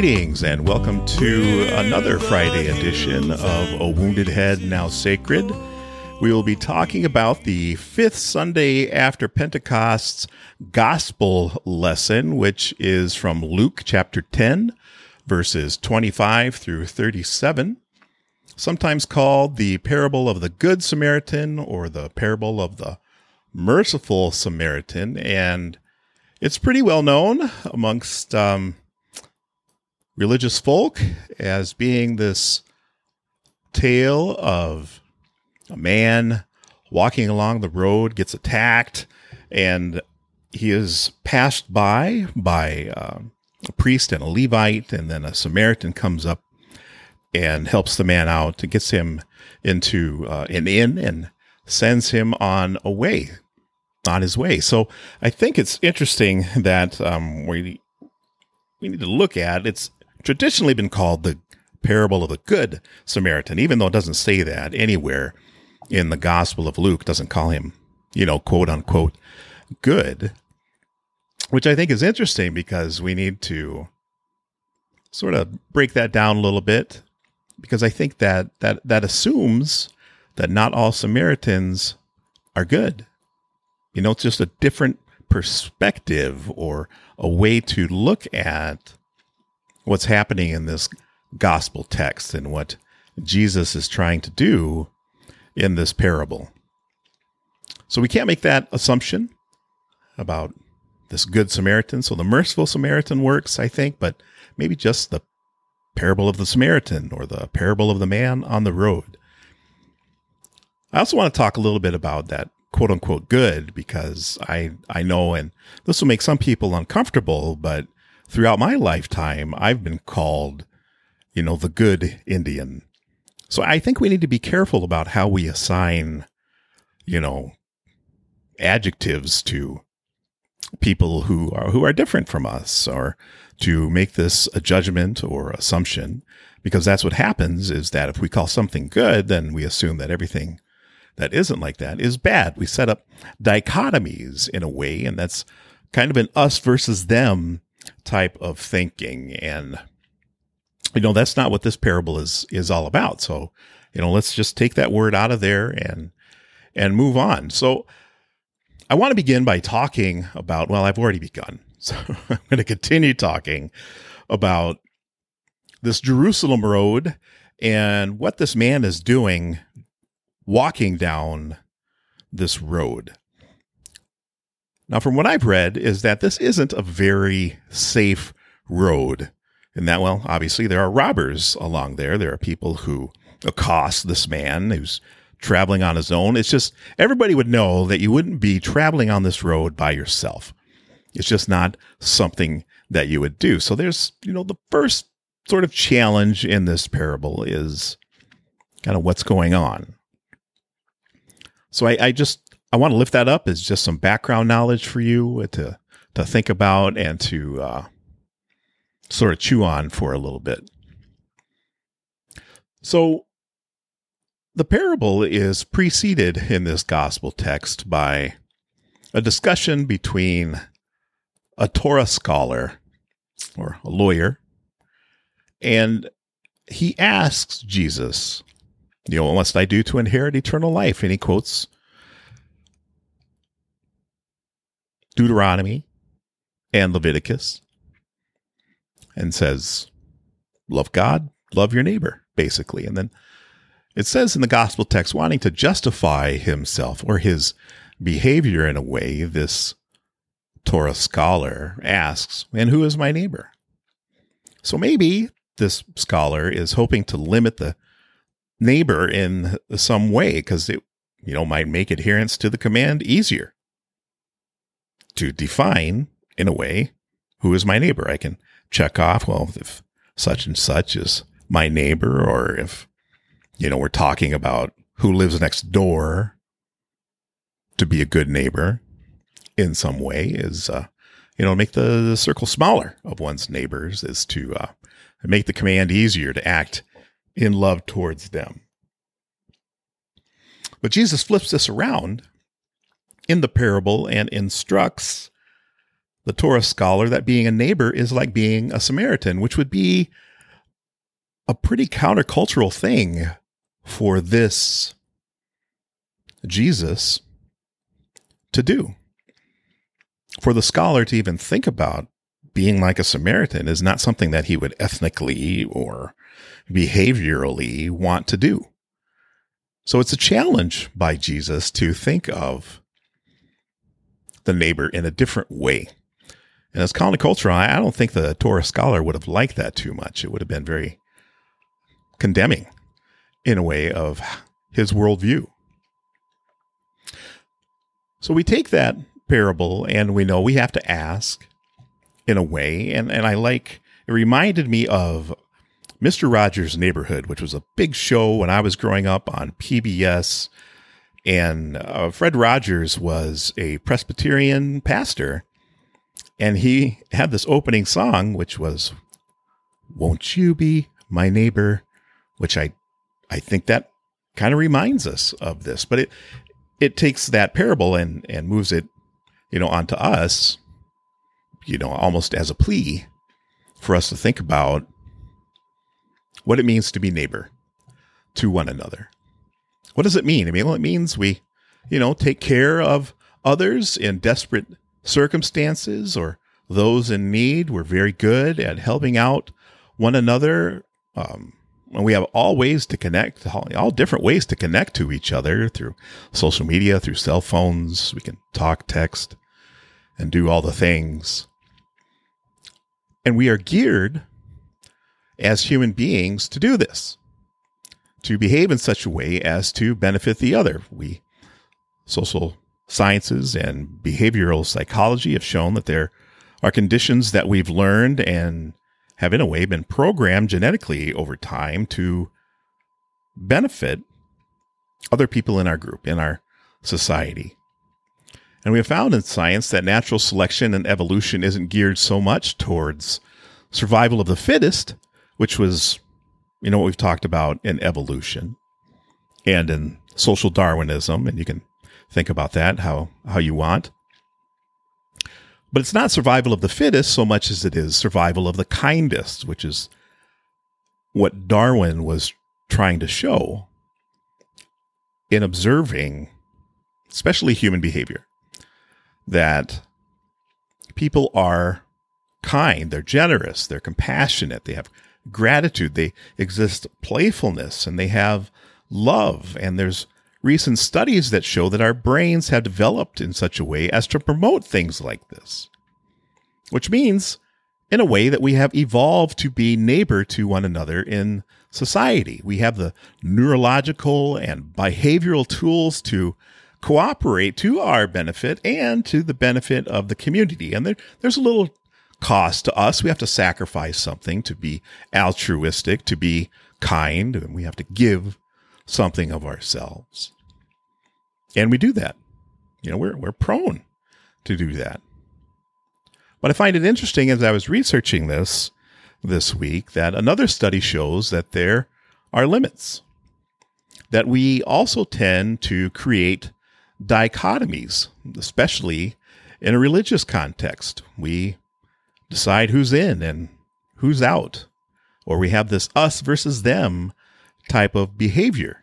Greetings and welcome to another Friday edition of A Wounded Head Now Sacred. We will be talking about the fifth Sunday after Pentecost's gospel lesson, which is from Luke chapter 10, verses 25 through 37, sometimes called the parable of the Good Samaritan or the parable of the merciful Samaritan. And it's pretty well known amongst um, religious folk as being this tale of a man walking along the road gets attacked and he is passed by by uh, a priest and a levite and then a samaritan comes up and helps the man out and gets him into uh, an inn and sends him on a way on his way. So i think it's interesting that um, we we need to look at it's traditionally been called the parable of the good samaritan even though it doesn't say that anywhere in the Gospel of Luke doesn't call him, you know, quote unquote, good, which I think is interesting because we need to sort of break that down a little bit because I think that that that assumes that not all Samaritans are good. You know, it's just a different perspective or a way to look at what's happening in this gospel text and what Jesus is trying to do in this parable. So we can't make that assumption about this good Samaritan. So the merciful Samaritan works, I think, but maybe just the parable of the Samaritan or the parable of the man on the road. I also want to talk a little bit about that quote unquote good because I, I know, and this will make some people uncomfortable, but throughout my lifetime, I've been called, you know, the good Indian. So I think we need to be careful about how we assign, you know, adjectives to people who are who are different from us or to make this a judgment or assumption. Because that's what happens is that if we call something good then we assume that everything that isn't like that is bad. We set up dichotomies in a way and that's kind of an us versus them type of thinking. And you know that's not what this parable is is all about. So you know let's just take that word out of there and and move on. So i want to begin by talking about well i've already begun. So i'm going to continue talking about this jerusalem road and what this man is doing walking down this road now from what i've read is that this isn't a very safe road and that, well, obviously there are robbers along there. There are people who accost this man who's traveling on his own. It's just everybody would know that you wouldn't be traveling on this road by yourself. It's just not something that you would do. So there's, you know, the first sort of challenge in this parable is kind of what's going on. So I, I just I want to lift that up as just some background knowledge for you to to think about and to uh, sort of chew on for a little bit. So, the parable is preceded in this gospel text by a discussion between a Torah scholar or a lawyer, and he asks Jesus, You know, what must I do to inherit eternal life? And he quotes Deuteronomy and Leviticus and says, Love God, love your neighbor, basically. And then it says in the gospel text, wanting to justify himself or his behavior in a way, this Torah scholar asks, And who is my neighbor? So maybe this scholar is hoping to limit the neighbor in some way because it you know might make adherence to the command easier to define in a way who is my neighbor i can check off, well, if such and such is my neighbor, or if, you know, we're talking about who lives next door to be a good neighbor in some way is, uh, you know, make the, the, circle smaller of one's neighbors is to uh, make the command easier to act in love towards them. But Jesus flips this around in the parable and instructs the Torah scholar that being a neighbor is like being a Samaritan, which would be a pretty countercultural thing for this Jesus to do. For the scholar to even think about being like a Samaritan is not something that he would ethnically or behaviorally want to do. So it's a challenge by Jesus to think of the neighbor in a different way. And as countercultural, I don't think the Torah scholar would have liked that too much. It would have been very condemning in a way of his worldview. So we take that parable and we know we have to ask in a way. And, and I like, it reminded me of Mr. Rogers' Neighborhood, which was a big show when I was growing up on PBS. And uh, Fred Rogers was a Presbyterian pastor. And he had this opening song, which was, Won't You Be My Neighbor? Which I, I think that kind of reminds us of this. But it, it takes that parable and, and moves it, you know, onto us, you know, almost as a plea for us to think about what it means to be neighbor to one another. What does it mean? I mean, well, it means we, you know, take care of others in desperate circumstances or those in need. We're very good at helping out one another. Um, and we have all ways to connect, all, all different ways to connect to each other through social media, through cell phones. We can talk, text, and do all the things. And we are geared as human beings to do this, to behave in such a way as to benefit the other. We, social sciences and behavioral psychology, have shown that there are conditions that we've learned and have, in a way, been programmed genetically over time to benefit other people in our group, in our society. And we have found in science that natural selection and evolution isn't geared so much towards survival of the fittest, which was, you know, what we've talked about in evolution and in social Darwinism. And you can think about that how, how you want. But it's not survival of the fittest so much as it is survival of the kindest, which is what Darwin was trying to show in observing, especially human behavior, that people are kind, they're generous, they're compassionate, they have gratitude, they exist playfulness, and they have love. And there's recent studies that show that our brains have developed in such a way as to promote things like this, which means, in a way, that we have evolved to be neighbor to one another in society. We have the neurological and behavioral tools to cooperate to our benefit and to the benefit of the community. And there, there's a little cost to us. We have to sacrifice something to be altruistic, to be kind, and we have to give something of ourselves. And we do that. You know, we're, we're prone to do that. But I find it interesting as I was researching this this week that another study shows that there are limits. That we also tend to create dichotomies, especially in a religious context. We decide who's in and who's out. Or we have this us versus them type of behavior.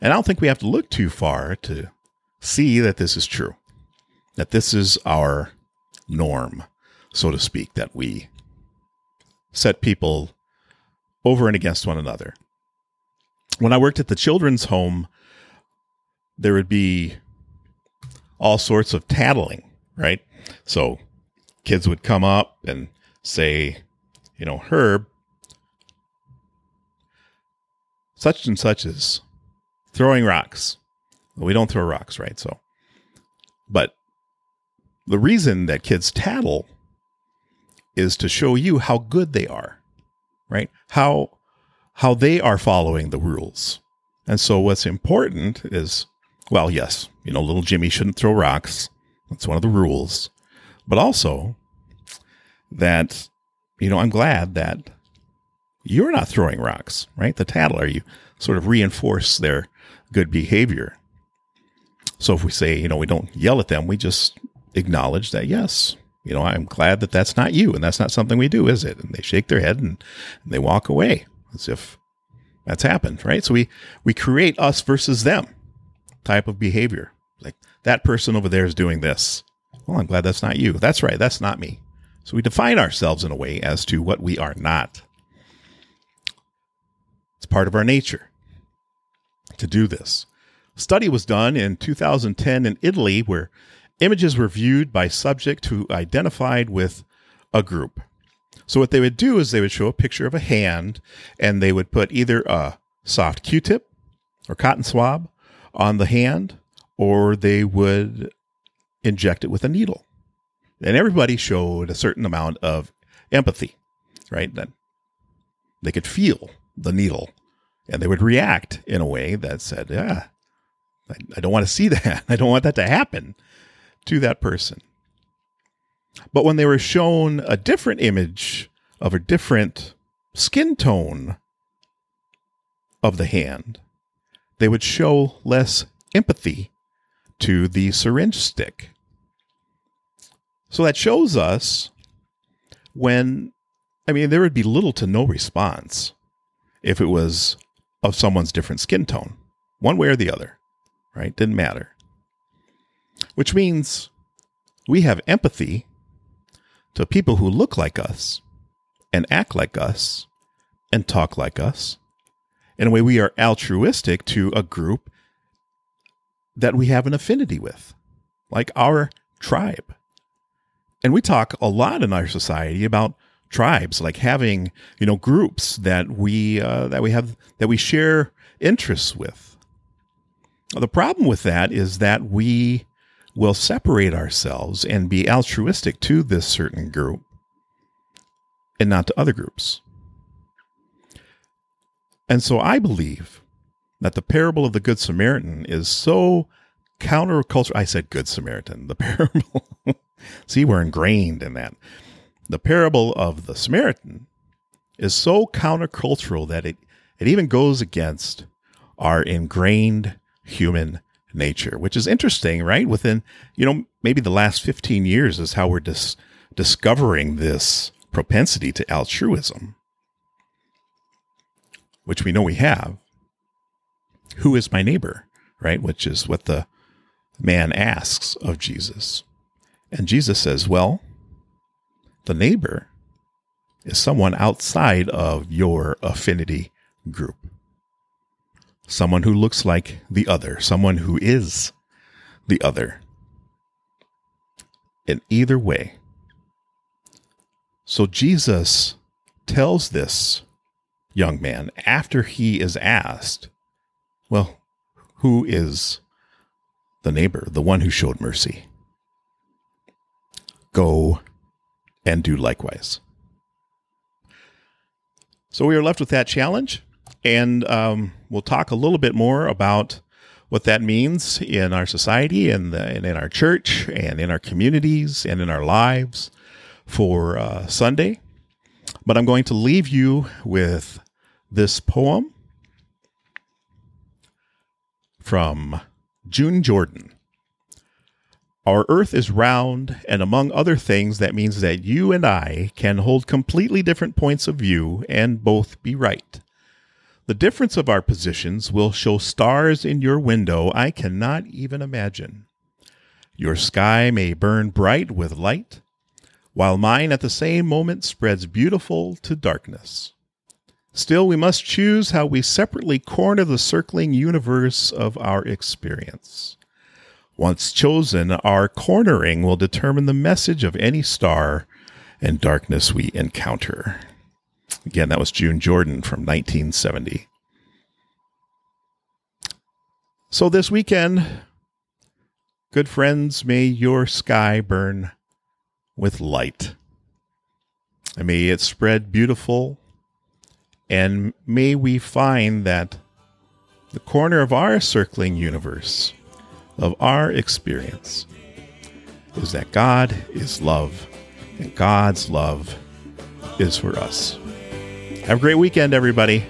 And I don't think we have to look too far to see that this is true, that this is our norm, so to speak, that we set people over and against one another. When I worked at the children's home, there would be all sorts of tattling, right? So kids would come up and say, you know, Herb, such and such is throwing rocks. We don't throw rocks, right? So, but the reason that kids tattle is to show you how good they are, right? How how they are following the rules. And so what's important is well, yes, you know, little Jimmy shouldn't throw rocks. That's one of the rules. But also that you know, I'm glad that you're not throwing rocks, right? The tattler, you sort of reinforce their good behavior. So if we say, you know, we don't yell at them, we just acknowledge that, yes, you know, I'm glad that that's not you and that's not something we do, is it? And they shake their head and, and they walk away as if that's happened, right? So we, we create us versus them type of behavior. Like that person over there is doing this. Well, I'm glad that's not you. That's right. That's not me. So we define ourselves in a way as to what we are not. It's part of our nature to do this. A study was done in 2010 in Italy where images were viewed by subject who identified with a group. So what they would do is they would show a picture of a hand and they would put either a soft Q-tip or cotton swab on the hand or they would inject it with a needle. And everybody showed a certain amount of empathy, right? That they could feel the needle and they would react in a way that said, yeah, I, I don't want to see that. I don't want that to happen to that person. But when they were shown a different image of a different skin tone of the hand, they would show less empathy to the syringe stick. So that shows us when, I mean, there would be little to no response if it was of someone's different skin tone, one way or the other, right? Didn't matter. Which means we have empathy to people who look like us and act like us and talk like us. In a way, we are altruistic to a group that we have an affinity with, like our tribe. And we talk a lot in our society about tribes, like having you know groups that we uh, that we have that we share interests with. The problem with that is that we will separate ourselves and be altruistic to this certain group and not to other groups. And so I believe that the parable of the Good Samaritan is so countercultural. I said Good Samaritan, the parable. See, we're ingrained in that. The parable of the Samaritan is so countercultural that it, it even goes against our ingrained human nature, which is interesting, right? Within, you know, maybe the last 15 years is how we're dis- discovering this propensity to altruism, which we know we have. Who is my neighbor, right? Which is what the man asks of Jesus. And Jesus says, well, the neighbor is someone outside of your affinity group. Someone who looks like the other, someone who is the other. In either way. So Jesus tells this young man after he is asked, Well, who is the neighbor, the one who showed mercy? Go and do likewise. So we are left with that challenge, and um, we'll talk a little bit more about what that means in our society and, the, and in our church and in our communities and in our lives for uh, Sunday. But I'm going to leave you with this poem from June Jordan. Our earth is round, and among other things, that means that you and I can hold completely different points of view and both be right. The difference of our positions will show stars in your window I cannot even imagine. Your sky may burn bright with light, while mine at the same moment spreads beautiful to darkness. Still, we must choose how we separately corner the circling universe of our experience. Once chosen, our cornering will determine the message of any star and darkness we encounter. Again, that was June Jordan from 1970. So this weekend, good friends, may your sky burn with light. And may it spread beautiful. And may we find that the corner of our circling universe of our experience is that God is love, and God's love is for us. Have a great weekend, everybody.